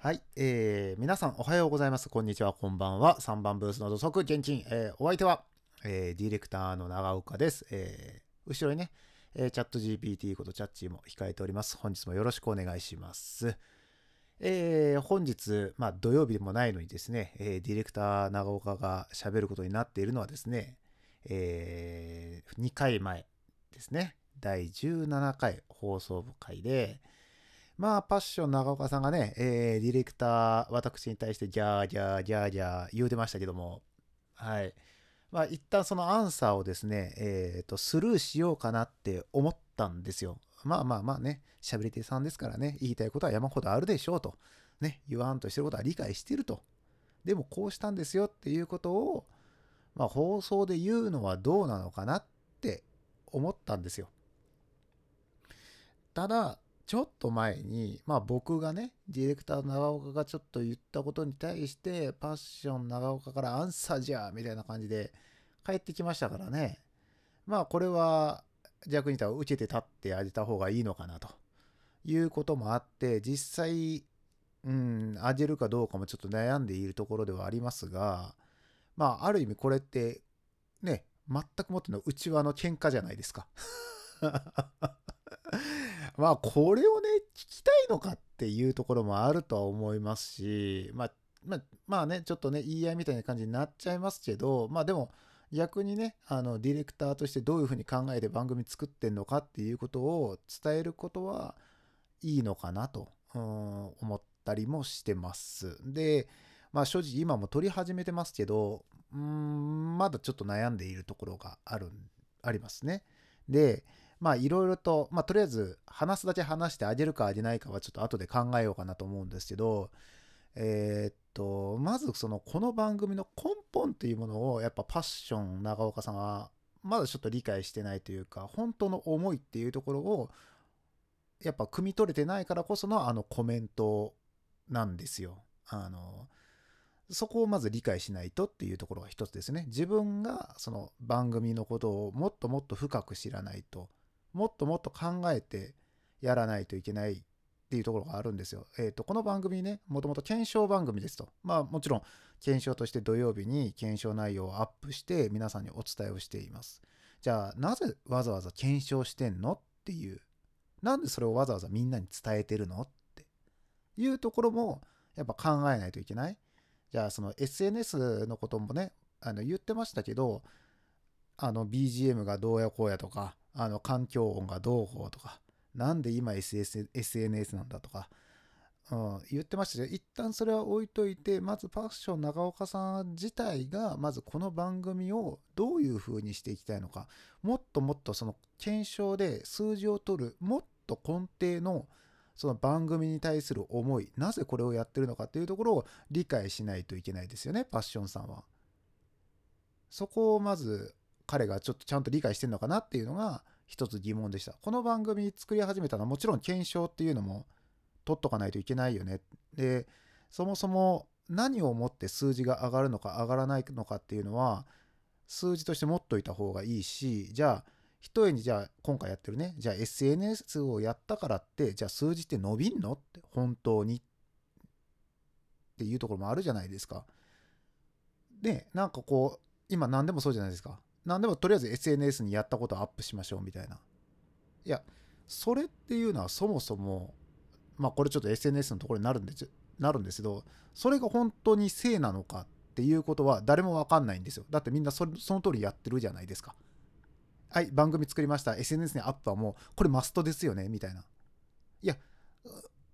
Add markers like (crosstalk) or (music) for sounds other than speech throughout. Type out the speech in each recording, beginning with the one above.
はい、えー、皆さんおはようございます。こんにちは、こんばんは。3番ブースの土足現金、えー、お相手は、えー、ディレクターの長岡です。えー、後ろにね、えー、チャット GPT ことチャッチーも控えております。本日もよろしくお願いします。えー、本日、まあ土曜日でもないのにですね、えー、ディレクター長岡が喋ることになっているのはですね、えー、2回前ですね。第17回放送部会で、まあ、パッション長岡さんがね、えー、ディレクター、私に対してギャーギャーギャーギャー言うてましたけども、はい。まあ、一旦そのアンサーをですね、えっ、と、スルーしようかなって思ったんですよ。まあまあまあね、喋り手さんですからね、言いたいことは山ほどあるでしょうと。ね、言わんとしてることは理解してると。でも、こうしたんですよっていうことを、まあ、放送で言うのはどうなのかなって思ったんですよ。ただ、ちょっと前に、まあ僕がね、ディレクター長岡がちょっと言ったことに対して、パッション長岡からアンサーじゃみたいな感じで帰ってきましたからね。まあこれは逆に言ったら受けて立ってあげた方がいいのかなということもあって、実際、うん、あげるかどうかもちょっと悩んでいるところではありますが、まあある意味これってね、全くもっての内輪の喧嘩じゃないですか。まあこれをね聞きたいのかっていうところもあるとは思いますしまあまあまあねちょっとね言い合いみたいな感じになっちゃいますけどまあでも逆にねあのディレクターとしてどういうふうに考えて番組作ってんのかっていうことを伝えることはいいのかなと思ったりもしてます。でまあ正直今も撮り始めてますけどうんまだちょっと悩んでいるところがあるありますね。でまあいろいろと、まあとりあえず話すだけ話してあげるかあげないかはちょっと後で考えようかなと思うんですけど、えーっと、まずそのこの番組の根本というものをやっぱパッション長岡さんはまだちょっと理解してないというか、本当の思いっていうところをやっぱ汲み取れてないからこそのあのコメントなんですよ。あの、そこをまず理解しないとっていうところが一つですね。自分がその番組のことをもっともっと深く知らないと。もっともっと考えてやらないといけないっていうところがあるんですよ。えっ、と、この番組ね、もともと検証番組ですと。まあもちろん、検証として土曜日に検証内容をアップして皆さんにお伝えをしています。じゃあ、なぜわざわざ検証してんのっていう。なんでそれをわざわざみんなに伝えてるのっていうところもやっぱ考えないといけない。じゃあ、その SNS のこともね、あの言ってましたけど、あの BGM がどうやこうやとか、あの環境音がどうこうとか、なんで今 SS SNS なんだとか、うん、言ってましたけど、一旦それは置いといて、まずパッション長岡さん自体が、まずこの番組をどういう風にしていきたいのか、もっともっとその検証で数字を取る、もっと根底のその番組に対する思い、なぜこれをやってるのかっていうところを理解しないといけないですよね、パッションさんは。そこをまず彼がちょっとちゃんと理解してるのかなっていうのが一つ疑問でした。この番組作り始めたのはもちろん検証っていうのも取っとかないといけないよね。で、そもそも何をもって数字が上がるのか上がらないのかっていうのは数字として持っといた方がいいし、じゃあ一重にじゃあ今回やってるね、じゃあ SNS をやったからって、じゃあ数字って伸びんのって本当にっていうところもあるじゃないですか。で、なんかこう、今何でもそうじゃないですか。何でもとりあえず SNS にやったことをアップしましょうみたいな。いや、それっていうのはそもそも、まあこれちょっと SNS のところになるんですなるんですけど、それが本当に正なのかっていうことは誰もわかんないんですよ。だってみんなそその通りやってるじゃないですか。はい、番組作りました。SNS にアップはもう、これマストですよねみたいな。いや、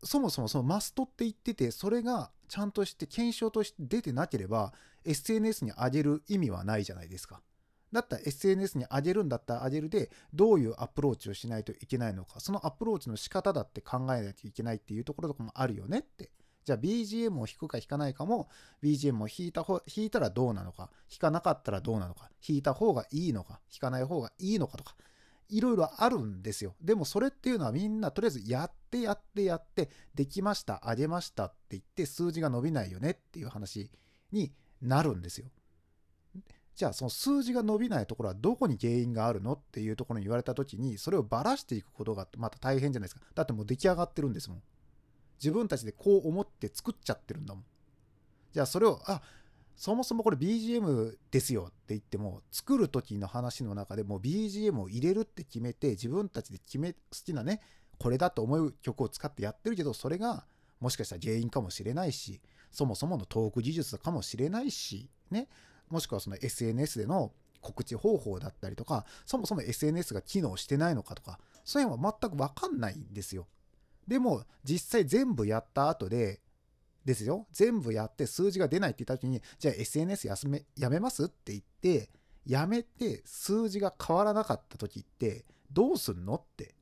そもそもそのマストって言ってて、それがちゃんとして検証として出てなければ、SNS に上げる意味はないじゃないですか。だったら SNS に上げるんだったら上げるで、どういうアプローチをしないといけないのか、そのアプローチの仕方だって考えないといけないっていうところとかもあるよねって。じゃあ BGM を弾くか弾かないかも、BGM を弾いた方、弾いたらどうなのか、弾かなかったらどうなのか、弾いた方がいいのか、弾かない方がいいのかとか、いろいろあるんですよ。でもそれっていうのはみんなとりあえずやってやってやって、できました、あげましたって言って数字が伸びないよねっていう話になるんですよ。じゃあその数字が伸びないところはどこに原因があるのっていうところに言われた時にそれをばらしていくことがまた大変じゃないですか。だってもう出来上がってるんですもん。自分たちでこう思って作っちゃってるんだもん。じゃあそれを、あそもそもこれ BGM ですよって言っても、作る時の話の中でも BGM を入れるって決めて、自分たちで決め、好きなね、これだと思う曲を使ってやってるけど、それがもしかしたら原因かもしれないし、そもそものトーク技術かもしれないし、ね、もしくはその SNS での告知方法だったりとか、そもそも SNS が機能してないのかとか、そういうのは全くわかんないんですよ。でも、実際全部やった後で、ですよ。全部やって数字が出ないって言った時に、じゃあ SNS 休め、やめますって言って、やめて数字が変わらなかった時って、どうすんのって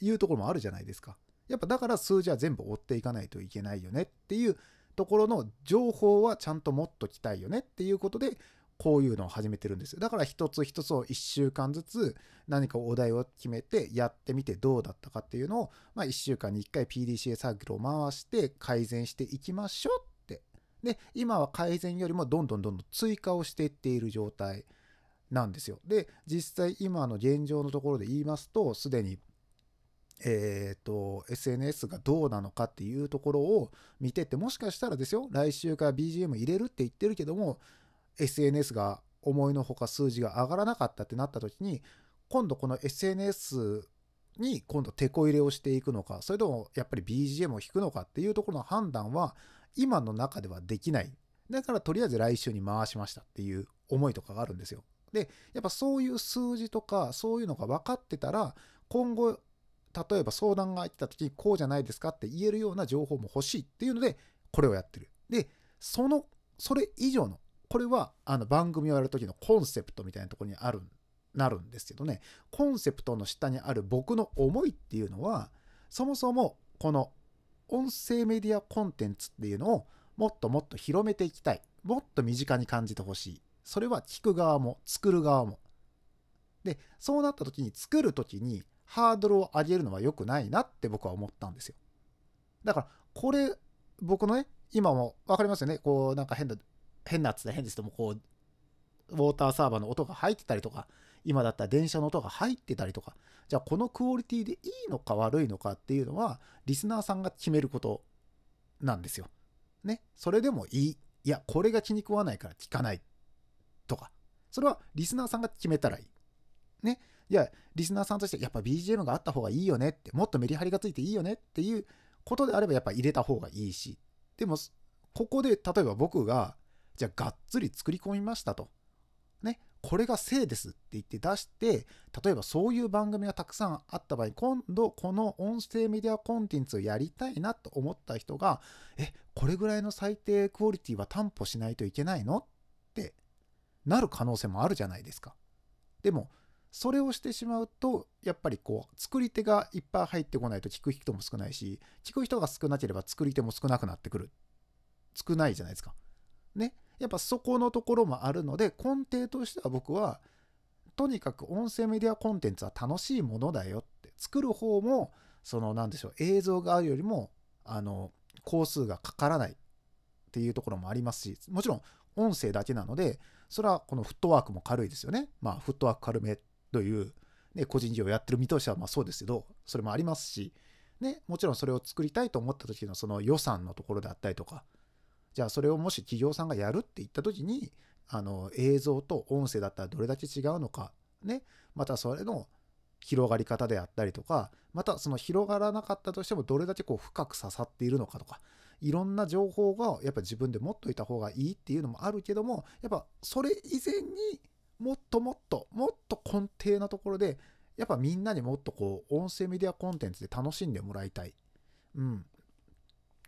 いうところもあるじゃないですか。やっぱだから数字は全部追っていかないといけないよねっていうところの情報はちゃんと持っときたいよねっていうことで、こういうのを始めてるんですよ。だから一つ一つを1週間ずつ何かお題を決めてやってみてどうだったかっていうのを、まあ、1週間に1回 PDCA サークルを回して改善していきましょうって。で、今は改善よりもどんどんどんどん追加をしていっている状態なんですよ。で、実際今の現状のところで言いますと、すでにえっ、ー、と、SNS がどうなのかっていうところを見てて、もしかしたらですよ、来週から BGM 入れるって言ってるけども、SNS が思いのほか数字が上がらなかったってなった時に、今度この SNS に今度テこ入れをしていくのか、それともやっぱり BGM を弾くのかっていうところの判断は今の中ではできない。だからとりあえず来週に回しましたっていう思いとかがあるんですよ。で、やっぱそういう数字とかそういうのが分かってたら、今後、例えば相談が入ってた時にこうじゃないですかって言えるような情報も欲しいっていうので、これをやってる。で、その、それ以上のこれはあの番組をやる時のコンセプトみたいなところにあるなるんですけどね。コンセプトの下にある僕の思いっていうのはそもそもこの音声メディアコンテンツっていうのをもっともっと広めていきたい。もっと身近に感じてほしい。それは聞く側も作る側も。でそうなった時に作る時にハードルを上げるのは良くないなって僕は思ったんですよだからこれ僕のね今も分かりますよねこうなんか変な変なっつった変ですけども、こう、ウォーターサーバーの音が入ってたりとか、今だったら電車の音が入ってたりとか、じゃあこのクオリティでいいのか悪いのかっていうのは、リスナーさんが決めることなんですよ。ね。それでもいい。いや、これが気に食わないから聞かない。とか。それはリスナーさんが決めたらいい。ね。いや、リスナーさんとして、やっぱ BGM があった方がいいよねって、もっとメリハリがついていいよねっていうことであれば、やっぱ入れた方がいいし。でも、ここで、例えば僕が、じゃあがっつり作り込みましたと。ね、これが正ですって言って出して、例えばそういう番組がたくさんあった場合、今度この音声メディアコンテンツをやりたいなと思った人が、え、これぐらいの最低クオリティは担保しないといけないのってなる可能性もあるじゃないですか。でも、それをしてしまうと、やっぱりこう、作り手がいっぱい入ってこないと聞く人も少ないし、聞く人が少なければ作り手も少なくなってくる。少ないじゃないですか。ね。やっぱそこのところもあるので根底としては僕はとにかく音声メディアコンテンツは楽しいものだよって作る方もその何でしょう映像があるよりもあの工数がかからないっていうところもありますしもちろん音声だけなのでそれはこのフットワークも軽いですよねまあフットワーク軽めという、ね、個人事業をやってる身としはまあそうですけどそれもありますしねもちろんそれを作りたいと思った時のその予算のところであったりとかじゃあそれをもし企業さんがやるって言った時にあの映像と音声だったらどれだけ違うのかねまたそれの広がり方であったりとかまたその広がらなかったとしてもどれだけこう深く刺さっているのかとかいろんな情報がやっぱ自分で持っといた方がいいっていうのもあるけどもやっぱそれ以前にもっともっともっと根底なところでやっぱみんなにもっとこう音声メディアコンテンツで楽しんでもらいたい。うん。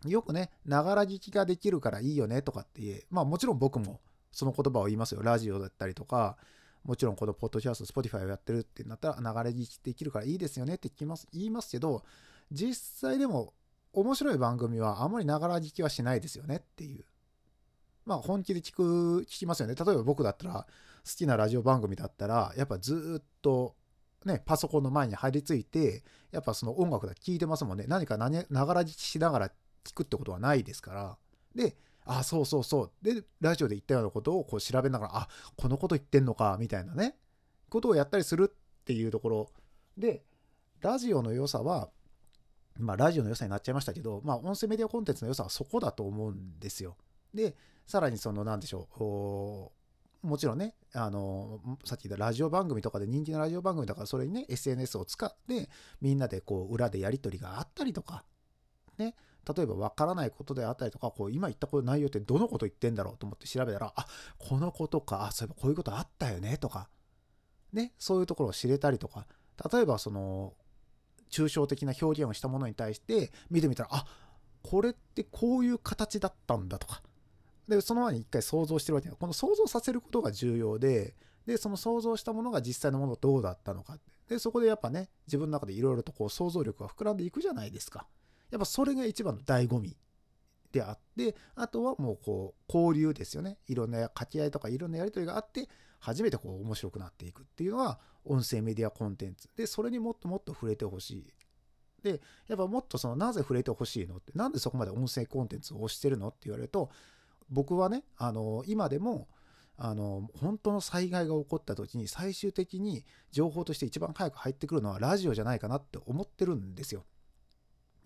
よくね、ながら聞きができるからいいよねとかって言え、まあもちろん僕もその言葉を言いますよ。ラジオだったりとか、もちろんこのポッドキャスト、スポティファイをやってるってなったら、ながら聞きできるからいいですよねって聞きます言いますけど、実際でも面白い番組はあんまりながら聞きはしないですよねっていう。まあ本気で聞く、聞きますよね。例えば僕だったら、好きなラジオ番組だったら、やっぱずっとね、パソコンの前に張り付いて、やっぱその音楽だ聞いてますもんね。何かながら聞きしながら聞くってことはないですから。で、あ、そうそうそう。で、ラジオで言ったようなことをこう調べながら、あ、このこと言ってんのか、みたいなね、ことをやったりするっていうところで、ラジオの良さは、まあ、ラジオの良さになっちゃいましたけど、まあ、音声メディアコンテンツの良さはそこだと思うんですよ。で、さらにその、なんでしょう、もちろんね、あの、さっき言ったラジオ番組とかで人気のラジオ番組だから、それにね、SNS を使って、みんなでこう、裏でやり取りがあったりとか、ね、例えば分からないことであったりとか、こう今言ったこと内容ってどのこと言ってんだろうと思って調べたら、あ、このことか、あ、そういえばこういうことあったよねとか、ね、そういうところを知れたりとか、例えばその、抽象的な表現をしたものに対して見てみたら、あ、これってこういう形だったんだとか。で、その前に一回想像してるわけだ。この想像させることが重要で、で、その想像したものが実際のものどうだったのかって。で、そこでやっぱね、自分の中でいろいろとこう想像力が膨らんでいくじゃないですか。やっぱそれが一番の醍醐味であって、あとはもうこう交流ですよね。いろんな掛け合いとかいろんなやり取りがあって、初めてこう面白くなっていくっていうのは音声メディアコンテンツ。で、それにもっともっと触れてほしい。で、やっぱもっとそのなぜ触れてほしいのって、なんでそこまで音声コンテンツを推してるのって言われると、僕はね、あの、今でも、あの、本当の災害が起こった時に最終的に情報として一番早く入ってくるのはラジオじゃないかなって思ってるんですよ。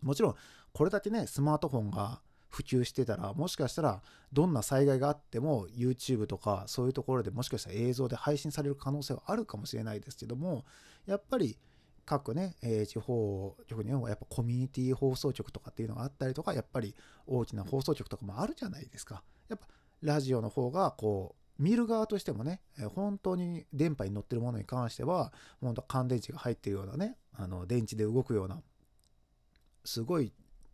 もちろん、これだけね、スマートフォンが普及してたら、もしかしたらどんな災害があっても YouTube とかそういうところでもしかしたら映像で配信される可能性はあるかもしれないですけども、やっぱり各ね、えー、地方局にもやっぱコミュニティ放送局とかっていうのがあったりとか、やっぱり大きな放送局とかもあるじゃないですか。やっぱラジオの方がこう、見る側としてもね、本当に電波に乗ってるものに関しては、本当乾電池が入ってるようなね、あの電池で動くような、すごい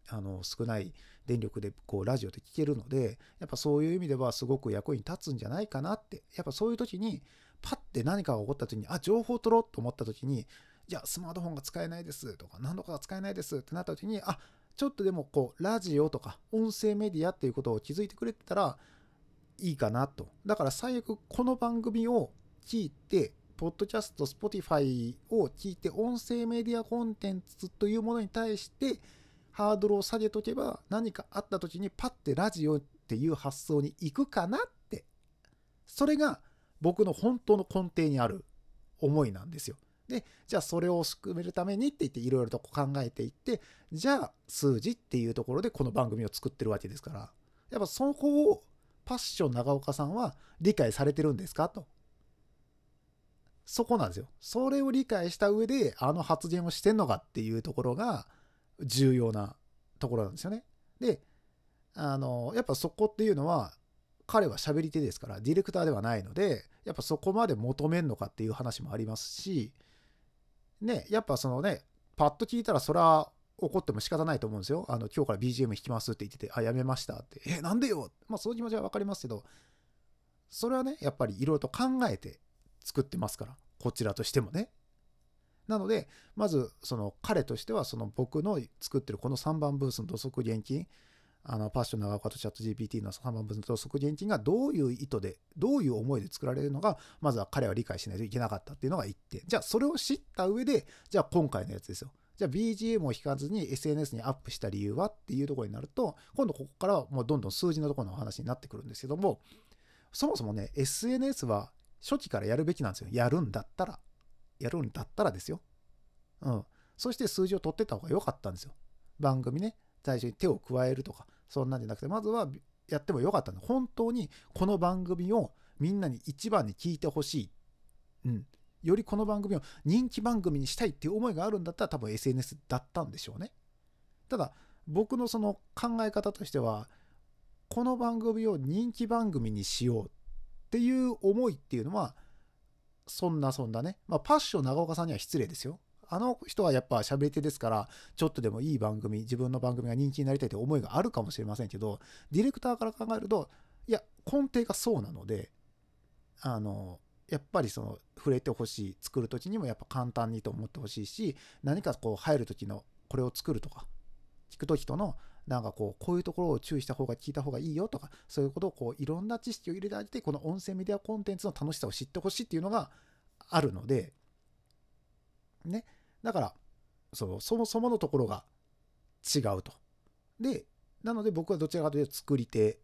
あの少ない電力でこうラジオで聞けるので、やっぱそういう意味ではすごく役に立つんじゃないかなって、やっぱそういう時に、パッて何かが起こった時に、あ、情報取ろうと思った時に、いや、スマートフォンが使えないですとか、何とかが使えないですってなった時に、あ、ちょっとでもこう、ラジオとか音声メディアっていうことを気づいてくれてたらいいかなと。だから最悪この番組を聞いて、ポッドキャスト、スポティファイを聞いて、音声メディアコンテンツというものに対して、ハードルを下げとけば、何かあった時にパッてラジオっていう発想に行くかなって。それが僕の本当の根底にある思いなんですよ。で、じゃあそれを含めるためにって言っていろいろと考えていって、じゃあ数字っていうところでこの番組を作ってるわけですから、やっぱそこをパッション長岡さんは理解されてるんですかと。そこなんですよ。それを理解した上であの発言をしてんのかっていうところが重要なところなんですよね。で、あの、やっぱそこっていうのは彼は喋り手ですからディレクターではないのでやっぱそこまで求めんのかっていう話もありますしね、やっぱそのね、パッと聞いたらそれは怒っても仕方ないと思うんですよ。あの、今日から BGM 弾きますって言ってて、あ、やめましたって。え、なんでよ？まあ、その気持ちはわかりますけど、それはね、やっぱりいろいろと考えて作ってますから、こちらとしてもね。なので、まず、その彼としては、その僕の作ってるこの3番ブースの土足現金、あのパッション長岡とチャット GPT の3番分の即現金がどういう意図でどういう思いで作られるのがまずは彼は理解しないといけなかったっていうのが1点。じゃあそれを知った上でじゃあ今回のやつですよ。じゃあ BGM を引かずに SNS にアップした理由はっていうところになると今度ここからはもうどんどん数字のところの話になってくるんですけどもそもそもね SNS は初期からやるべきなんですよ。やるんだったら。やるんだったらですよ。うん。そして数字を取ってった方が良かったんですよ。番組ね。最初に手を加えるとか、そんなんじゃなくて、まずはやってもよかったんだ。本当にこの番組をみんなに一番に聞いてほしい。うん。よりこの番組を人気番組にしたいっていう思いがあるんだったら多分 SNS だったんでしょうね。ただ、僕のその考え方としては、この番組を人気番組にしようっていう思いっていうのは、そんなそんなね。まあ、パッション長岡さんには失礼ですよ。あの人はやっぱ喋り手ですから、ちょっとでもいい番組、自分の番組が人気になりたいという思いがあるかもしれませんけど、ディレクターから考えると、いや、根底がそうなので、あの、やっぱりその触れてほしい、作る時にもやっぱ簡単にと思ってほしいし、何かこう入る時のこれを作るとか、聞く時とのなんかこう、こういうところを注意した方が聞いた方がいいよとか、そういうことをこう、いろんな知識を入れてあげて、この音声メディアコンテンツの楽しさを知ってほしいっていうのがあるので、ね。だから、そのそもそものところが違うと。で、なので僕はどちらかというと作り手、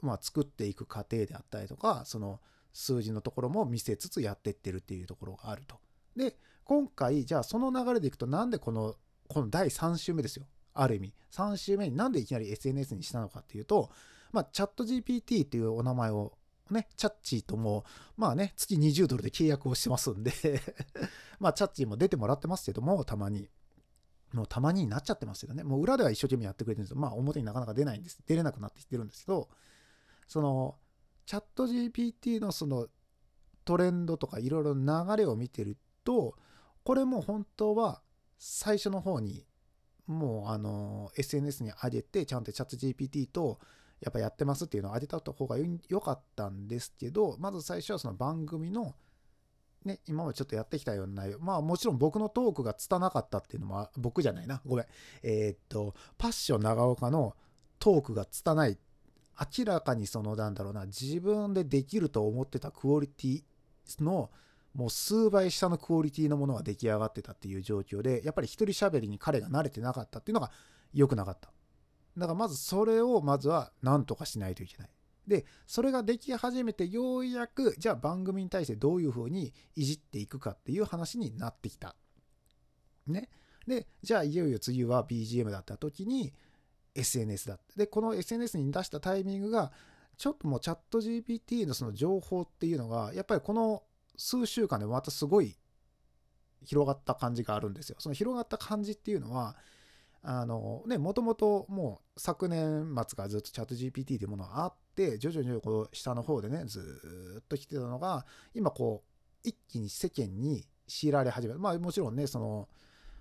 まあ作っていく過程であったりとか、その数字のところも見せつつやってってるっていうところがあると。で、今回、じゃあその流れでいくとなんでこのこの第3週目ですよ。ある意味。3週目になんでいきなり SNS にしたのかっていうと、まあ、チャット GPT っていうお名前をね、チャッチーとも、まあね、月20ドルで契約をしてますんで (laughs) まあ、チャッチーも出てもらってますけども、たまに。もうたまになっちゃってますけどね。もう裏では一生懸命やってくれてるんですけど、まあ表になかなか出ないんです。出れなくなってきてるんですけど、その、チャット GPT のそのトレンドとかいろいろ流れを見てると、これも本当は最初の方にもうあの SNS に上げてちゃんとチャット GPT とやっぱやってますっていうのを上げた方が良かったんですけどまず最初はその番組のね、今までちょっとやってきたような内容。まあもちろん僕のトークが拙かったっていうのも、僕じゃないな。ごめん。えー、っと、パッション長岡のトークが拙い。明らかにその、なんだろうな、自分でできると思ってたクオリティのもう数倍下のクオリティのものが出来上がってたっていう状況で、やっぱり一人喋りに彼が慣れてなかったっていうのが良くなかった。だからまずそれをまずは何とかしないといけない。で、それができ始めてようやく、じゃあ番組に対してどういうふうにいじっていくかっていう話になってきた。ね。で、じゃあいよいよ次は BGM だった時に SNS だって。で、この SNS に出したタイミングが、ちょっともうチャット GPT のその情報っていうのが、やっぱりこの数週間でまたすごい広がった感じがあるんですよ。その広がった感じっていうのは、あのね、もともともう昨年末からずっとチャット GPT というものがあって、徐々にこう下の方でね、ずっと来てたのが、今こう、一気に世間に強いられ始める。まあもちろんね、その、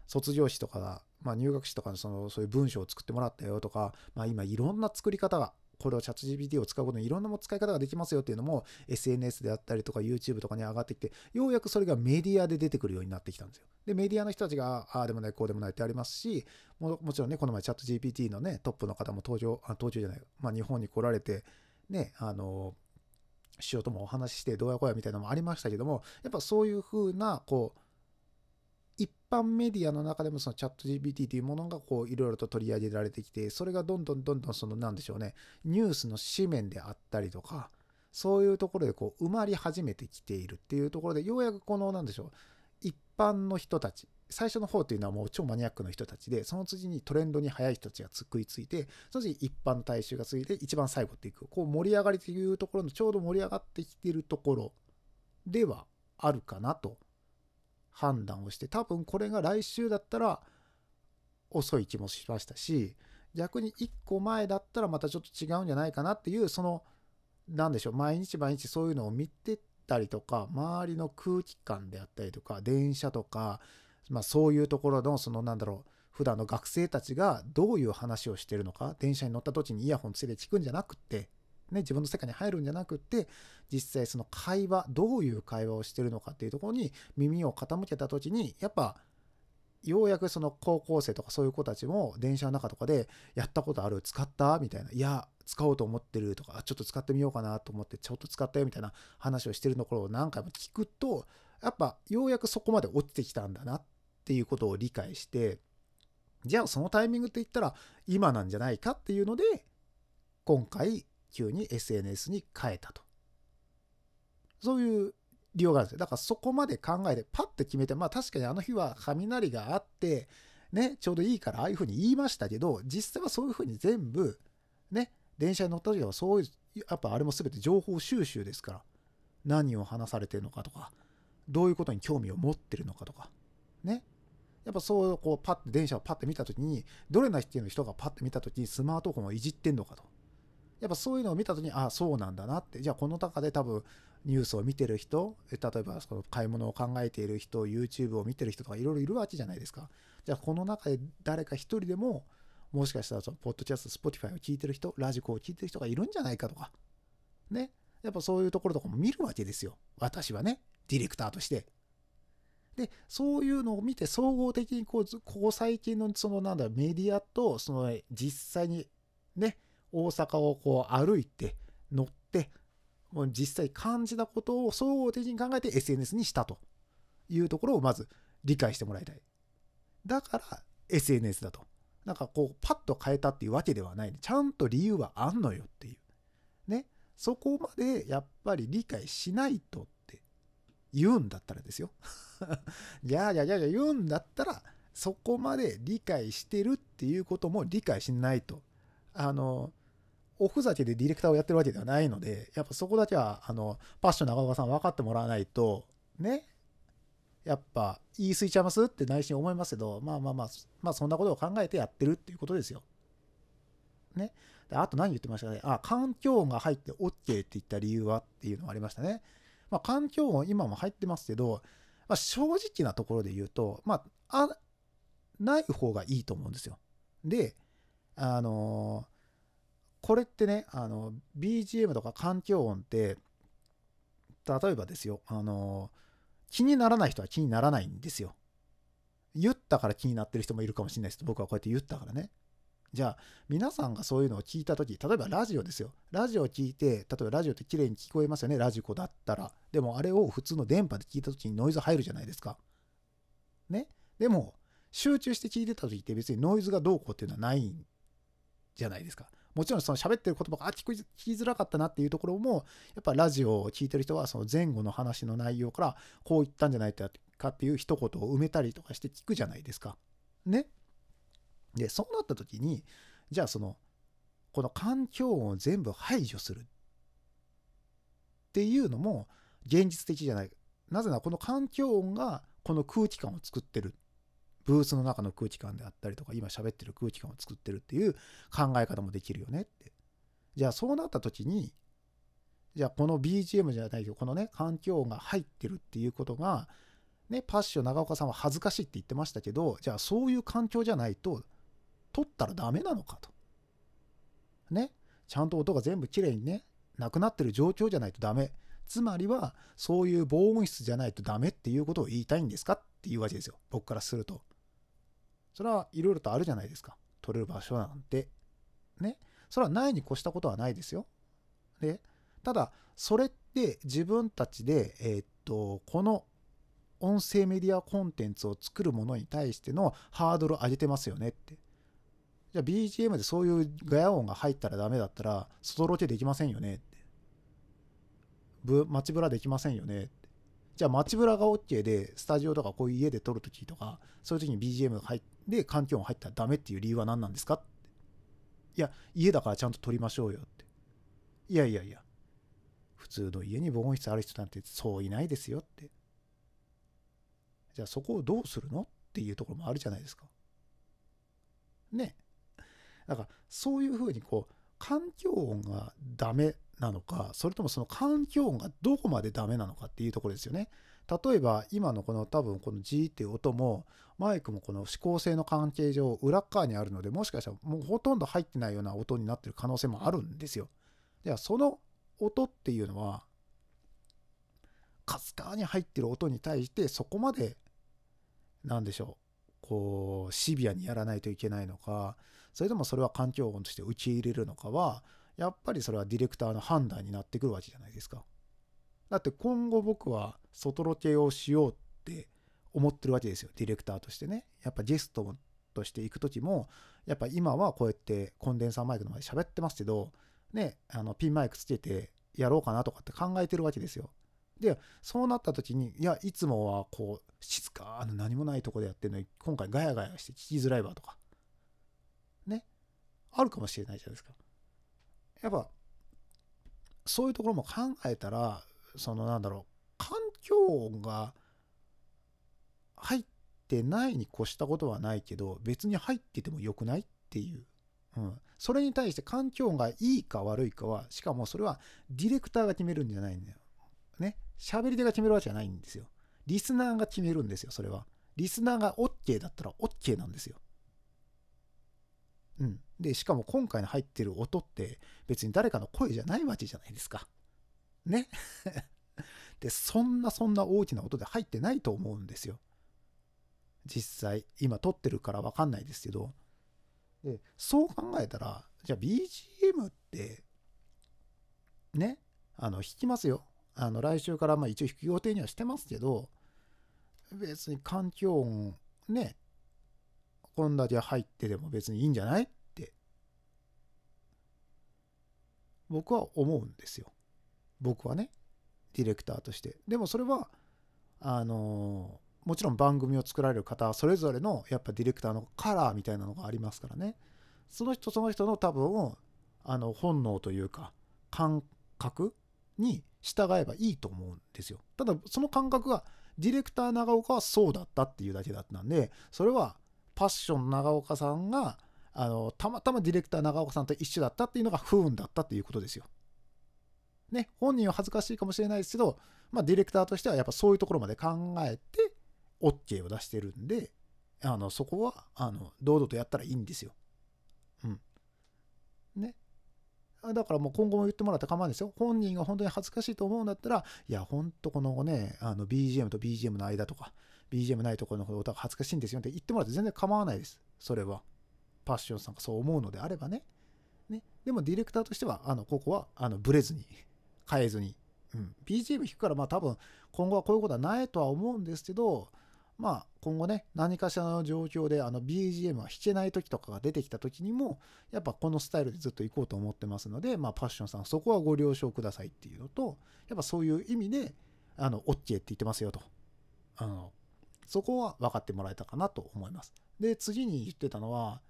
卒業誌とか、まあ、入学誌とかのそのそういう文章を作ってもらったよとか、まあ、今いろんな作り方がこれをチャット GPT を使うことにいろんな使い方ができますよっていうのも SNS であったりとか YouTube とかに上がってきて、ようやくそれがメディアで出てくるようになってきたんですよ。で、メディアの人たちが、ああでもない、こうでもないってありますし、ももちろんね、この前チャット GPT のね、トップの方も登場、あ登場じゃない、まあ日本に来られて、ね、あの、師匠ともお話しして、どうやこうやみたいなのもありましたけども、やっぱそういう風な、こう、般メディアの中でもそのチャット GPT というものがこういろいろと取り上げられてきて、それがどんどんどんどんそのなんでしょうね、ニュースの紙面であったりとか、そういうところでこう埋まり始めてきているっていうところで、ようやくこのなんでしょう、一般の人たち、最初の方っていうのはもう超マニアックの人たちで、その次にトレンドに速い人たちが食いついて、その次一般の大衆がついて、一番最後っていく、こう盛り上がりというところのちょうど盛り上がってきているところではあるかなと判断をして多分これが来週だったら遅い気もしましたし逆に1個前だったらまたちょっと違うんじゃないかなっていうその何でしょう毎日毎日そういうのを見てたりとか周りの空気感であったりとか電車とか、まあ、そういうところのそのなんだろう普段の学生たちがどういう話をしてるのか電車に乗った時にイヤホンつけて聞くんじゃなくってね、自分の世界に入るんじゃなくって実際その会話どういう会話をしてるのかっていうところに耳を傾けた時にやっぱようやくその高校生とかそういう子たちも電車の中とかでやったことある使ったみたいないや使おうと思ってるとかちょっと使ってみようかなと思ってちょっと使ったよみたいな話をしてるところを何回も聞くとやっぱようやくそこまで落ちてきたんだなっていうことを理解してじゃあそのタイミングって言ったら今なんじゃないかっていうので今回急に SNS に変えたと。そういう理由があるんですよ。だからそこまで考えてパッて決めて、まあ確かにあの日は雷があって、ね、ちょうどいいからああいうふうに言いましたけど、実際はそういうふうに全部、ね、電車に乗った時はそういう、やっぱあれも全て情報収集ですから、何を話されてるのかとか、どういうことに興味を持ってるのかとか、ね。やっぱそう、こう、パッて電車をパッて見た時に、どれな人の人がパッて見た時にスマートフォンをいじってんのかと。やっぱそういうのを見た時にああそうなんだなって。じゃあこの中で多分ニュースを見てる人例えばその買い物を考えている人 YouTube を見てる人とかいろいろいるわけじゃないですか。じゃあこの中で誰か一人でももしかしたらそのポッドキャスト Spotify を聞いてる人ラジコを聞いてる人がいるんじゃないかとか。ね。やっぱそういうところとかも見るわけですよ。私はね。ディレクターとして。でそういうのを見て総合的にこうここ最近のそのなんだメディアとその実際にね大阪をこう歩いて乗ってもう実際感じたことを総合的に考えて SNS にしたというところをまず理解してもらいたい。だから SNS だと。なんかこうパッと変えたっていうわけではない、ちゃんと理由はあんのよっていう。ね。そこまでやっぱり理解しないとって言うんだったらですよ。(laughs) いやいやいやいや言うんだったらそこまで理解してるっていうことも理解しないと。あの、おふざけでディレクターをやってるわけではないので、やっぱそこだけは、あの、パッション長岡さん分かってもらわないと、ね、やっぱ言い過ぎちゃいますって内心思いますけど、まあまあまあ、まあそんなことを考えてやってるっていうことですよ。ね。であと何言ってましたかね。あ、環境音が入って OK って言った理由はっていうのがありましたね。まあ環境音今も入ってますけど、まあ、正直なところで言うと、まあ、あ、ない方がいいと思うんですよ。で、あのー、これってね、あの、BGM とか環境音って、例えばですよ、あの気にならない人は気にならないんですよ。言ったから気になってる人もいるかもしれないです。僕はこうやって言ったからね。じゃあ、皆さんがそういうのを聞いたとき、例えばラジオですよ。ラジオを聞いて、例えばラジオって綺麗に聞こえますよね。ラジコだったら。でも、あれを普通の電波で聞いたときにノイズ入るじゃないですか。ね？でも、集中して聞いてたときって別にノイズがどうこうっていうのはないんじゃないですか。もちろんその喋ってる言葉があ聞きづらかったなっていうところもやっぱラジオを聞いてる人はその前後の話の内容からこう言ったんじゃないかっていう一言を埋めたりとかして聞くじゃないですか。ね。でそうなった時にじゃあそのこの環境音を全部排除するっていうのも現実的じゃない。なぜならこの環境音がこの空気感を作ってるブースの中の空気感であったりとか、今喋ってる空気感を作ってるっていう考え方もできるよねって。じゃあそうなった時に、じゃあこの BGM じゃないけど、このね、環境音が入ってるっていうことが、ね、パッション長岡さんは恥ずかしいって言ってましたけど、じゃあそういう環境じゃないと、撮ったらダメなのかと。ね、ちゃんと音が全部きれいにね、なくなってる状況じゃないとダメ。つまりは、そういう防音室じゃないとダメっていうことを言いたいんですかっていうわけですよ。僕からすると。それはいろいろとあるじゃないですか。取れる場所なんて。ね。それはないに越したことはないですよ。で、ただ、それって自分たちで、えー、っと、この音声メディアコンテンツを作るものに対してのハードルを上げてますよねって。じゃあ BGM でそういうガヤ音が入ったらダメだったら、外ロケできませんよねって。街ブラできませんよねって。じゃあ街ブラが OK で、スタジオとかこういう家で撮るときとか、そういう時に BGM が入って環境音入ったらダメっていう理由は何なんですか？いや、家だからちゃんと撮りましょうよって。いやいやいや、普通の家に防音室ある人なんてそういないですよって。じゃあそこをどうするのっていうところもあるじゃないですか。ね。だからそういうふうにこう、環境音がダメなのか、それともその環境音がどこまでダメなのかっていうところですよね。例えば今のこの多分この G っていう音もマイクもこの指向性の関係上裏側にあるのでもしかしたらもうほとんど入ってないような音になってる可能性もあるんですよ。じゃあその音っていうのはかすかに入ってる音に対してそこまでなんでしょうこうシビアにやらないといけないのかそれともそれは環境音として受け入れるのかはやっぱりそれはディレクターの判断になってくるわけじゃないですか。だって今後僕は外ロケをしようって思ってるわけですよ、ディレクターとしてね。やっぱゲストとして行く時も、やっぱ今はこうやってコンデンサーマイクの前で喋ってますけど、ね、あのピンマイクつけてやろうかなとかって考えてるわけですよ。で、そうなった時に、いや、いつもはこう、静かな何もないとこでやってるのに、今回ガヤガヤして聞きづらいわとか、ね、あるかもしれないじゃないですか。やっぱそういうところも考えたらそのなんだろう環境音が入ってないに越したことはないけど別に入っててもよくないっていう、うん、それに対して環境音がいいか悪いかはしかもそれはディレクターが決めるんじゃないんだよ。ね。喋り手が決めるわけじゃないんですよ。リスナーが決めるんですよそれは。リスナーが OK だったら OK なんですよ。うん。で、しかも今回の入ってる音って別に誰かの声じゃないわけじゃないですか。ね。(laughs) で、そんなそんな大きな音で入ってないと思うんですよ。実際、今撮ってるからわかんないですけど。で、そう考えたら、じゃあ BGM って、ね、あの、弾きますよ。あの、来週からまあ一応弾く予定にはしてますけど、別に環境音、ね、こんだけ入ってでも別にいいんじゃないって僕は思うんですよ。僕はね、ディレクターとして。でもそれは、あのもちろん番組を作られる方それぞれのやっぱディレクターのカラーみたいなのがありますからねその人その人の多分あの本能というか感覚に従えばいいと思うんですよただその感覚がディレクター長岡はそうだったっていうだけだったんでそれはパッション長岡さんがあのたまたまディレクター長岡さんと一緒だったっていうのが不運だったっていうことですよ。ね本人は恥ずかしいかもしれないですけど、まあ、ディレクターとしてはやっぱそういうところまで考えて OK を出してるんであのそこはあの堂々とやったらいいんですよ。うん。ね。だからもう今後も言ってもらって構わないですよ。本人が本当に恥ずかしいと思うんだったら、いや、本当このね、あの BGM と BGM の間とか、BGM ないところの歌が恥ずかしいんですよって言ってもらって全然構わないです。それは。パッションさんがそう思うのであればね。ねでもディレクターとしては、あのここはあのブレずに、変えずに。うん、BGM 弾くから、まあ多分今後はこういうことはないとは思うんですけど、まあ今後ね何かしらの状況であの BGM が弾けない時とかが出てきた時にもやっぱこのスタイルでずっと行こうと思ってますのでまあパッションさんそこはご了承くださいっていうのとやっぱそういう意味であの OK って言ってますよとあのそこは分かってもらえたかなと思いますで次に言ってたのは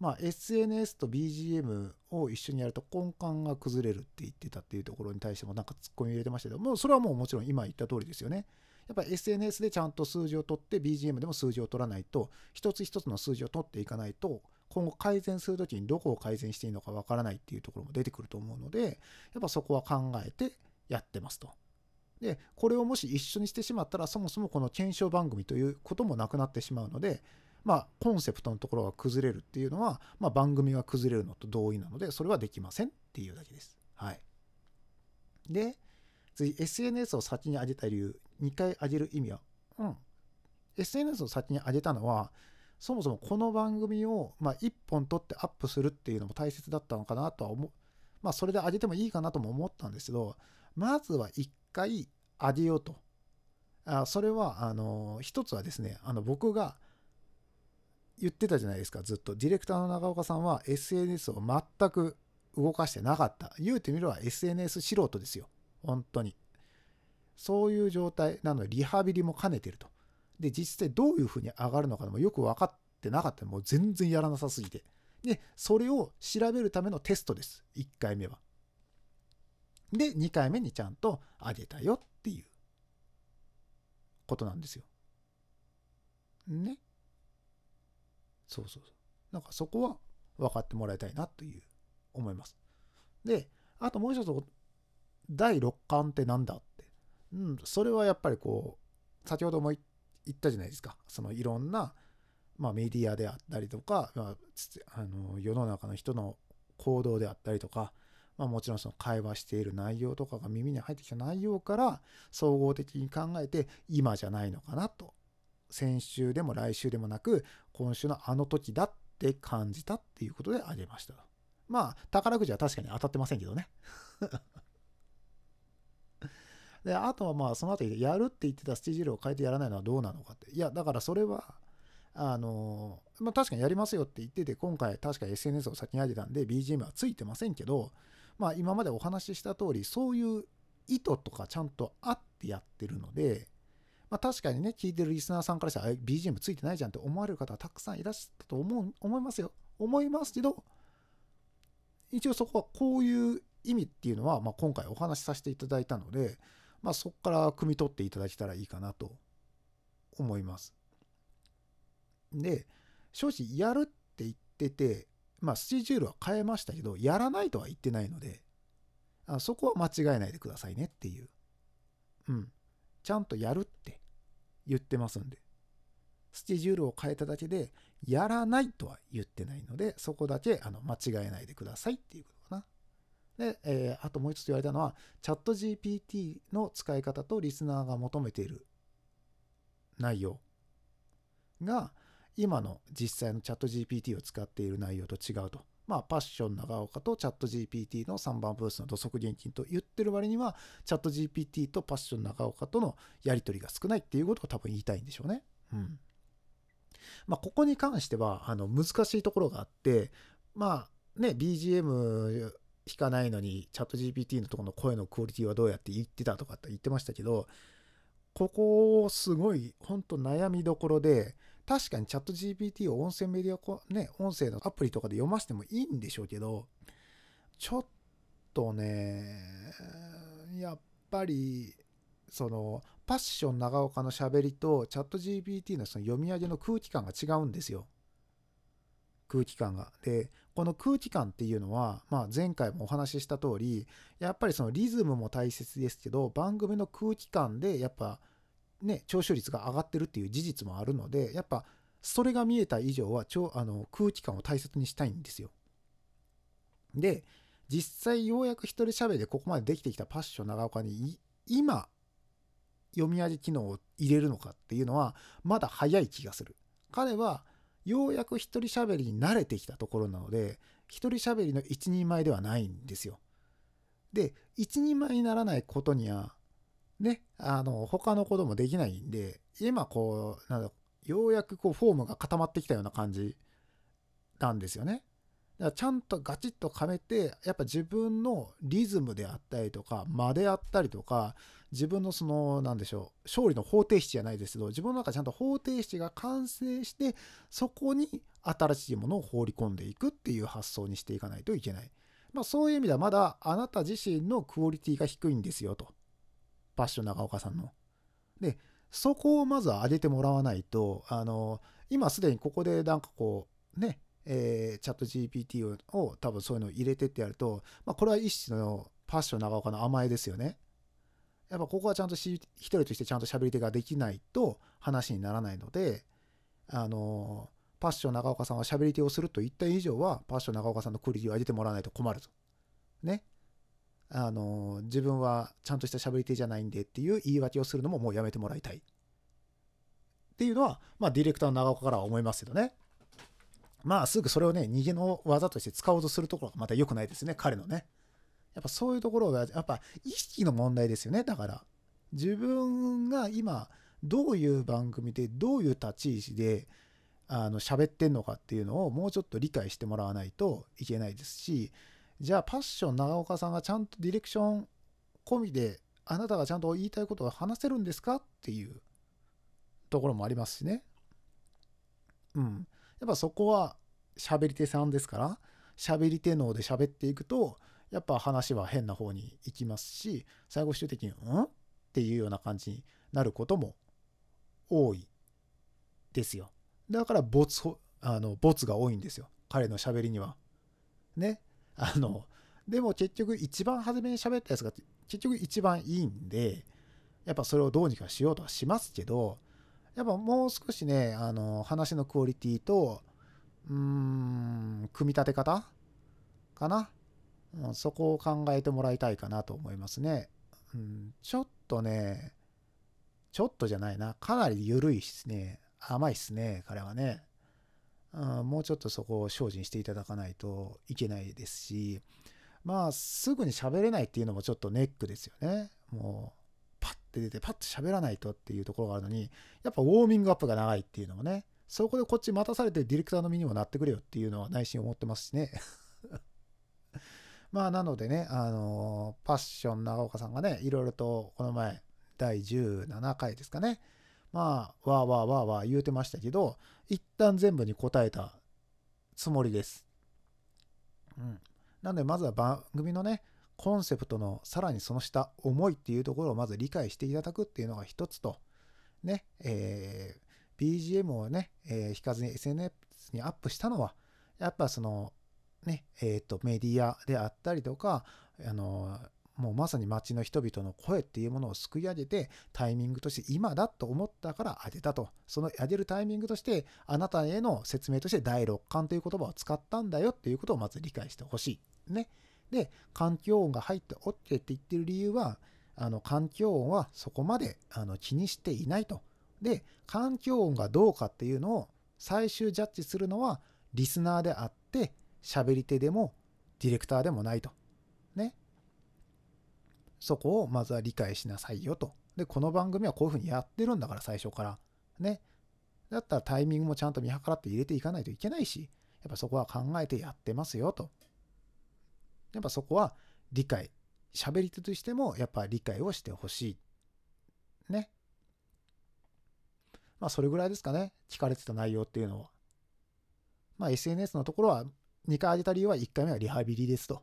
まあ SNS と BGM を一緒にやると根幹が崩れるって言ってたっていうところに対してもなんかツッコミ入れてましたけどもそれはもうもちろん今言った通りですよねやっぱ SNS でちゃんと数字を取って BGM でも数字を取らないと一つ一つの数字を取っていかないと今後改善する時にどこを改善していいのかわからないっていうところも出てくると思うのでやっぱそこは考えてやってますと。でこれをもし一緒にしてしまったらそもそもこの検証番組ということもなくなってしまうのでまあコンセプトのところが崩れるっていうのは、まあ、番組が崩れるのと同意なのでそれはできませんっていうだけです。はい。で次 SNS を先に上げた理由2回上げる意味は、うん。SNS を先に上げたのは、そもそもこの番組を、まあ、1本撮ってアップするっていうのも大切だったのかなとは思う。まあ、それで上げてもいいかなとも思ったんですけど、まずは1回上げようと。あそれは、あの、一つはですね、あの、僕が言ってたじゃないですか、ずっと。ディレクターの長岡さんは SNS を全く動かしてなかった。言うてみれば SNS 素人ですよ。本当に。そういう状態なのでリハビリも兼ねてると。で、実際どういうふうに上がるのかもよく分かってなかった。もう全然やらなさすぎて。で、それを調べるためのテストです。1回目は。で、2回目にちゃんと上げたよっていうことなんですよ。ね。そうそうそう。なんかそこは分かってもらいたいなという思います。で、あともう一つ、第6巻ってなんだってうん、それはやっぱりこう先ほども言ったじゃないですかそのいろんな、まあ、メディアであったりとか、まあ、あの世の中の人の行動であったりとか、まあ、もちろんその会話している内容とかが耳に入ってきた内容から総合的に考えて今じゃないのかなと先週でも来週でもなく今週のあの時だって感じたっていうことであげましたまあ宝くじは確かに当たってませんけどね (laughs) で、あとはまあ、その後やるって言ってたステージルを変えてやらないのはどうなのかって。いや、だからそれは、あの、まあ確かにやりますよって言ってて、今回確か SNS を先に上げたんで、BGM はついてませんけど、まあ今までお話しした通り、そういう意図とかちゃんとあってやってるので、まあ確かにね、聞いてるリスナーさんからしたら、BGM ついてないじゃんって思われる方はたくさんいらっしゃったと思う、思いますよ。思いますけど、一応そこはこういう意味っていうのは、まあ、今回お話しさせていただいたので、まあ、そこから汲み取っていただけたらいいかなと思います。で、正直やるって言ってて、まあ、スチージュールは変えましたけど、やらないとは言ってないので、あそこは間違えないでくださいねっていう。うん。ちゃんとやるって言ってますんで。スケジュールを変えただけで、やらないとは言ってないので、そこだけあの間違えないでくださいっていうことかなで、えー、あともう一つ言われたのは、チャット GPT の使い方とリスナーが求めている内容が、今の実際のチャット GPT を使っている内容と違うと。まあ、パッション長岡とチャット GPT の3番ブースの土足現金と言ってる割には、チャット GPT とパッション長岡とのやり取りが少ないっていうことを多分言いたいんでしょうね。うん。まあ、ここに関しては、あの、難しいところがあって、まあ、ね、BGM 弾かないのにチャット GPT のところの声のクオリティはどうやって言ってたとかって言ってましたけどここすごい本当悩みどころで確かにチャット GPT を音声メディアね音声のアプリとかで読ませてもいいんでしょうけどちょっとねやっぱりそのパッション長岡のしゃべりとチャット GPT のその読み上げの空気感が違うんですよ。空気感が。で、この空気感っていうのは、まあ、前回もお話しした通り、やっぱりそのリズムも大切ですけど、番組の空気感でやっぱね、聴取率が上がってるっていう事実もあるので、やっぱそれが見えた以上はあの空気感を大切にしたいんですよ。で、実際ようやく一人喋でここまでできてきたパッション長岡に今読み上げ機能を入れるのかっていうのはまだ早い気がする。彼はようやく一人喋りに慣れてきたところなので一人喋りの一人前ではないんですよ。で一人前にならないことにはねあの他のこともできないんで今こうなんだようやくこうフォームが固まってきたような感じなんですよね。だからちゃんとガチッと噛めてやっぱ自分のリズムであったりとか間であったりとか自分のその何でしょう勝利の方程式じゃないですけど自分の中ちゃんと方程式が完成してそこに新しいものを放り込んでいくっていう発想にしていかないといけない。まあそういう意味ではまだあなた自身のクオリティが低いんですよと。パッション長岡さんの。で、そこをまずは上げてもらわないと、あの、今すでにここでなんかこう、ね、えー、チャット GPT を多分そういうのを入れてってやると、まあ、これは一種のパッション長岡の甘えですよね。やっぱここはちゃんと一人としてちゃんと喋り手ができないと話にならないので、あの、パッション長岡さんは喋り手をするといった以上は、パッション長岡さんのクオリティを上げてもらわないと困ると。ね。あの、自分はちゃんとした喋り手じゃないんでっていう言い訳をするのももうやめてもらいたい。っていうのは、まあ、ディレクターの長岡からは思いますけどね。まあ、すぐそれをね、逃げの技として使おうとするところがまた良くないですね、彼のね。やっぱそういうところが、やっぱ意識の問題ですよね。だから、自分が今、どういう番組で、どういう立ち位置で、あの、喋ってんのかっていうのをもうちょっと理解してもらわないといけないですし、じゃあパッション長岡さんがちゃんとディレクション込みで、あなたがちゃんと言いたいことを話せるんですかっていうところもありますしね。うん。やっぱそこは喋り手さんですから、喋り手脳で喋っていくと、やっぱ話は変な方に行きますし、最後終的に、んっていうような感じになることも多いですよ。だから、ボツ、あの、ボツが多いんですよ。彼の喋りには。ね。あの、でも結局一番初めに喋ったやつが結局一番いいんで、やっぱそれをどうにかしようとはしますけど、やっぱもう少しね、あの、話のクオリティと、うーん、組み立て方かな。うん、そこを考えてもらいたいかなと思いますね。うん、ちょっとね、ちょっとじゃないな。かなり緩いっすね。甘いっすね、彼はね。うん、もうちょっとそこを精進していただかないといけないですし、まあ、すぐに喋れないっていうのもちょっとネックですよね。もう、パッて出て、パッと喋らないとっていうところがあるのに、やっぱウォーミングアップが長いっていうのもね、そこでこっち待たされてディレクターの身にもなってくれよっていうのは内心思ってますしね。(laughs) まあ、なのでね、あのパッション長岡さんがね、いろいろとこの前、第17回ですかね、まあ、わーわーわーわー言うてましたけど、一旦全部に答えたつもりです。うん。なので、まずは番組のね、コンセプトのさらにその下、思いっていうところをまず理解していただくっていうのが一つと、ね、えー、BGM をね、えー、引かずに SNS にアップしたのは、やっぱその、ね、えっ、ー、と、メディアであったりとか、あの、もうまさに街の人々の声っていうものをすくい上げて、タイミングとして今だと思ったから当てたと。その当てるタイミングとして、あなたへの説明として第六感という言葉を使ったんだよっていうことをまず理解してほしい。ね。で、環境音が入って OK って言ってる理由は、あの、環境音はそこまであの気にしていないと。で、環境音がどうかっていうのを最終ジャッジするのはリスナーであって、喋り手でもディレクターでもないと。そこをまずは理解しなさいよと。で、この番組はこういうふうにやってるんだから最初から。ね。だったらタイミングもちゃんと見計らって入れていかないといけないし、やっぱそこは考えてやってますよと。やっぱそこは理解。喋り手としてもやっぱ理解をしてほしい。ね。まあそれぐらいですかね。聞かれてた内容っていうのは。まあ SNS のところは2回上げた理由は1回目はリハビリですと。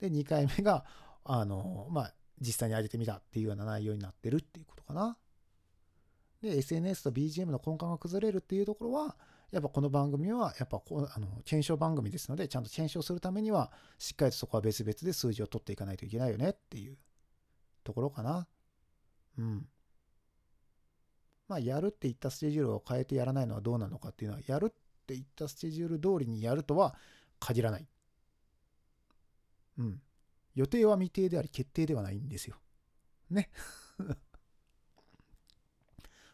で、2回目が、あの、まあ実際に上げてみたっていうような内容になってるっていうことかな。で、SNS と BGM の根幹が崩れるっていうところは、やっぱこの番組は、やっぱこう、あの、検証番組ですので、ちゃんと検証するためには、しっかりとそこは別々で数字を取っていかないといけないよねっていうところかな。うん。まあ、やるって言ったスケジュールを変えてやらないのはどうなのかっていうのは、やるって言ったスケジュール通りにやるとは限らない。うん。予定は未定であり、決定ではないんですよ。ね。(laughs)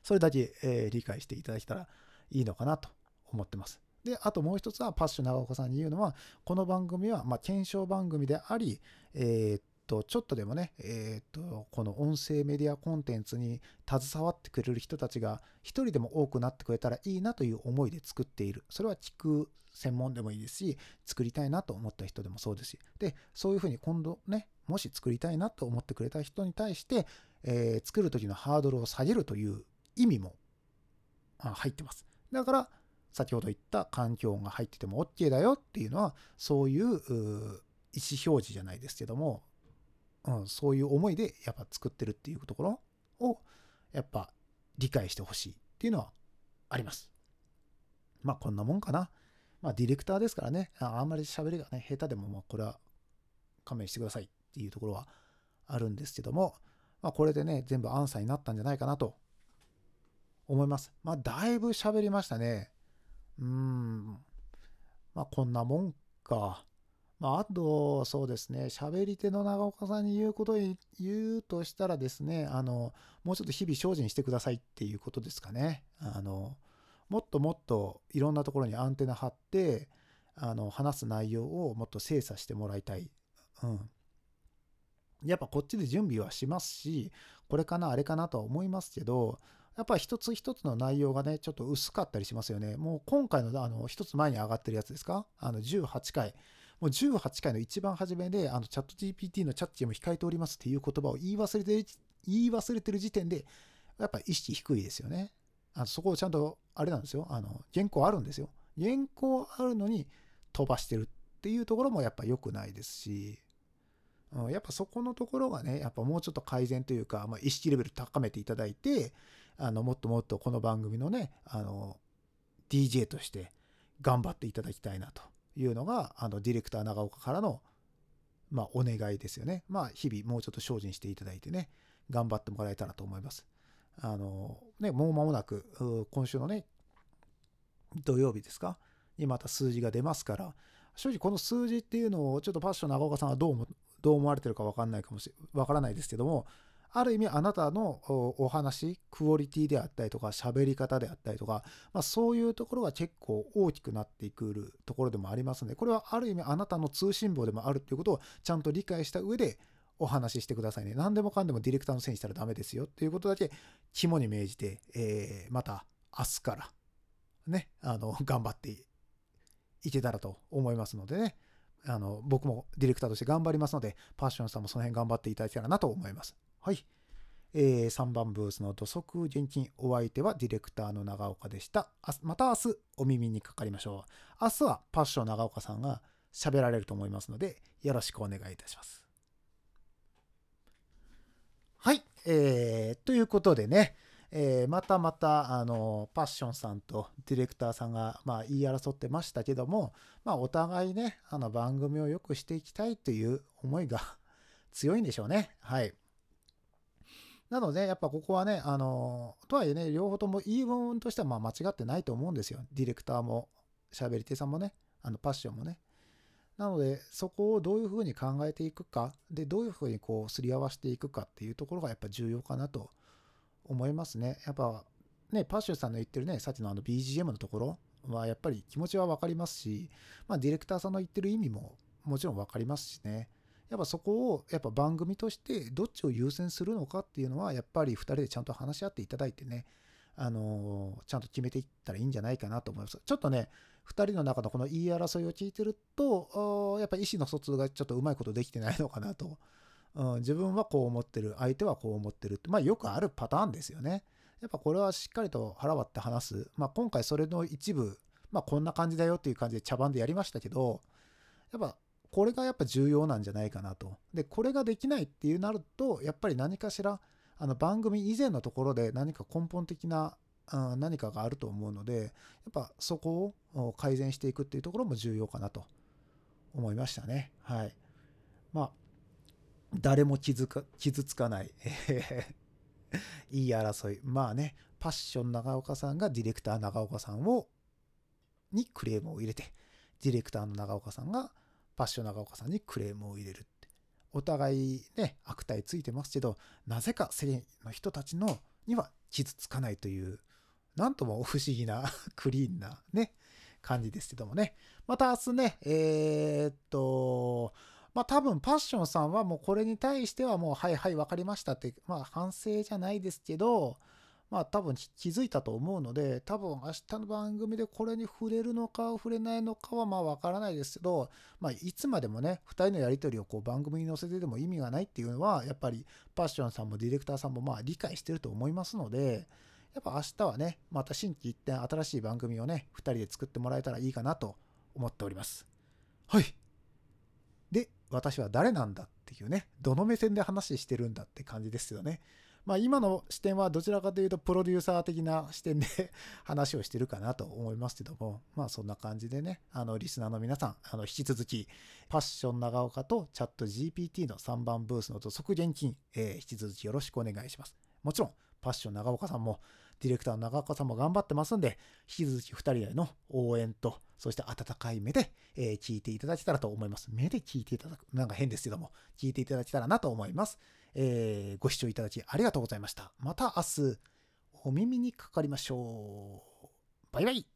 それだけ、えー、理解していただけたらいいのかなと思ってます。で、あともう一つは、パッシュ長岡さんに言うのは、この番組は、まあ、検証番組であり、えー、っと、ちょっとでもね、え、っと、この音声メディアコンテンツに携わってくれる人たちが、一人でも多くなってくれたらいいなという思いで作っている。それは聞く専門でもいいですし、作りたいなと思った人でもそうですし、で、そういうふうに今度ね、もし作りたいなと思ってくれた人に対して、えー、作る時のハードルを下げるという意味も入ってます。だから、先ほど言った環境音が入ってても OK だよっていうのは、そういう意思表示じゃないですけども、うん、そういう思いでやっぱ作ってるっていうところを、やっぱ理解してほしいっていうのはあります。まあこんなもんかな。まあディレクターですからね、あんまり喋りがね、下手でも、まあこれは勘弁してくださいっていうところはあるんですけども、まあこれでね、全部アンサーになったんじゃないかなと思います。まあ、だいぶ喋りましたね。うーん。まあ、こんなもんか。まあ、あと、そうですね、喋り手の長岡さんに言うこと言うとしたらですね、あの、もうちょっと日々精進してくださいっていうことですかね。あの、もっともっといろんなところにアンテナ張って、あの、話す内容をもっと精査してもらいたい。うん。やっぱこっちで準備はしますし、これかな、あれかなとは思いますけど、やっぱ一つ一つの内容がね、ちょっと薄かったりしますよね。もう今回のあの一つ前に上がってるやつですか？あの18回。もう18回の一番初めで、あのチャット GPT のチャッチも控えておりますっていう言葉を言い忘れてる、言い忘れてる時点で、やっぱ意識低いですよね。あのそこをちゃんと、あれなんですよ。あの、原稿あるんですよ。原稿あるのに飛ばしてるっていうところもやっぱ良くないですし、うん、やっぱそこのところがね、やっぱもうちょっと改善というか、まあ、意識レベル高めていただいて、あの、もっともっとこの番組のね、あの、DJ として頑張っていただきたいなというのが、あの、ディレクター長岡からの、まあ、お願いですよね。まあ、日々もうちょっと精進していただいてね、頑張ってもらえたらと思います。あの、ね、もう間もなく、今週のね、土曜日ですか？にまた数字が出ますから、正直この数字っていうのをちょっとパッション長岡さんはどうどう思われてるか分かんないかもしれ、わからないですけども、ある意味あなたのお話、クオリティであったりとか、喋り方であったりとか、まあ、そういうところが結構大きくなっていくところでもありますので、これはある意味あなたの通信簿でもあるっていうことをちゃんと理解した上でお話ししてくださいね。何でもかんでもディレクターのせいにしたらダメですよっていうことだけ肝に銘じて、えー、また明日からね、あの、頑張っていけたらと思いますのでね。あの、僕もディレクターとして頑張りますので、パッションさんもその辺頑張っていただけたらなと思います。はい。えー、3番ブースの土足現金お相手はディレクターの長岡でした。また明日お耳にかかりましょう。明日はパッション長岡さんが喋られると思いますので、よろしくお願いいたします。はい。えー、ということでね、えー、またまた、あの、パッションさんとディレクターさんが、まあ、言い争ってましたけども、まあ、お互いね、あの、番組を良くしていきたいという思いが (laughs) 強いんでしょうね。はい。なので、やっぱここはね、あの、とはいえね、両方とも言い分としてはまあ間違ってないと思うんですよ。ディレクターも、喋り手さんもね、あの、パッションもね。なので、そこをどういうふうに考えていくか、で、どういうふうにこう、すり合わせていくかっていうところがやっぱ重要かなと思いますね。やっぱ、ね、パッションさんの言ってるね、さっきのあの BGM のところはやっぱり気持ちはわかりますし、まあ、ディレクターさんの言ってる意味ももちろんわかりますしね。やっぱそこをやっぱ番組としてどっちを優先するのかっていうのはやっぱり2人でちゃんと話し合っていただいてね、あの、ちゃんと決めていったらいいんじゃないかなと思います。ちょっとね、2人の中のこの言い争いを聞いてると、やっぱ意思の疎通がちょっとうまいことできてないのかなと。うん、自分はこう思ってる、相手はこう思ってるって、まあよくあるパターンですよね。やっぱこれはしっかりと腹割って話す。まあ今回それの一部、まあこんな感じだよっていう感じで茶番でやりましたけど、やっぱこれがやっぱ重要なんじゃないかなと。で、これができないっていうなると、やっぱり何かしら、あの番組以前のところで何か根本的な何かがあると思うので、やっぱそこを改善していくっていうところも重要かなと思いましたね。はい。まあ、誰も傷か傷つかない (laughs) いい争い。まあね、パッション長岡さんがディレクター長岡さんを、にクレームを入れて、ディレクターの長岡さんがパッション長岡さんにクレームを入れるって。お互いね、悪態ついてますけど、なぜか世間の人たちのには傷つかないという、なんとも不思議な (laughs) クリーンなね、感じですけどもね。また明日ね、えー、っと、まあ多分パッションさんはもうこれに対してはもうはいはい分かりましたって、まあ反省じゃないですけど、まあ多分気づいたと思うので、多分明日の番組でこれに触れるのか触れないのかはまあ分からないですけど、まあいつまでもね、2人のやり取りをこう番組に載せてでも意味がないっていうのは、やっぱりパッションさんもディレクターさんもまあ理解してると思いますので、やっぱ明日はね、また新規一点新しい番組をね、2人で作ってもらえたらいいかなと思っております。はい。で、私は誰なんだっていうね、どの目線で話してるんだって感じですよね。まあ今の視点はどちらかというとプロデューサー的な視点で (laughs) 話をしてるかなと思いますけども、まあそんな感じでね、あのリスナーの皆さん、あの引き続きパッション長岡とチャット GPT の3番ブースの土足現金、えー、引き続きよろしくお願いします。もちろん、パッション長岡さんもディレクターの長岡さんも頑張ってますんで、引き続き2人への応援と、そして温かい目で、えー、聞いていただけたらと思います。目で聞いていただく。なんか変ですけども、聞いていただけたらなと思います。えー、ご視聴いただきありがとうございました。また明日、お耳にかかりましょう。バイバイ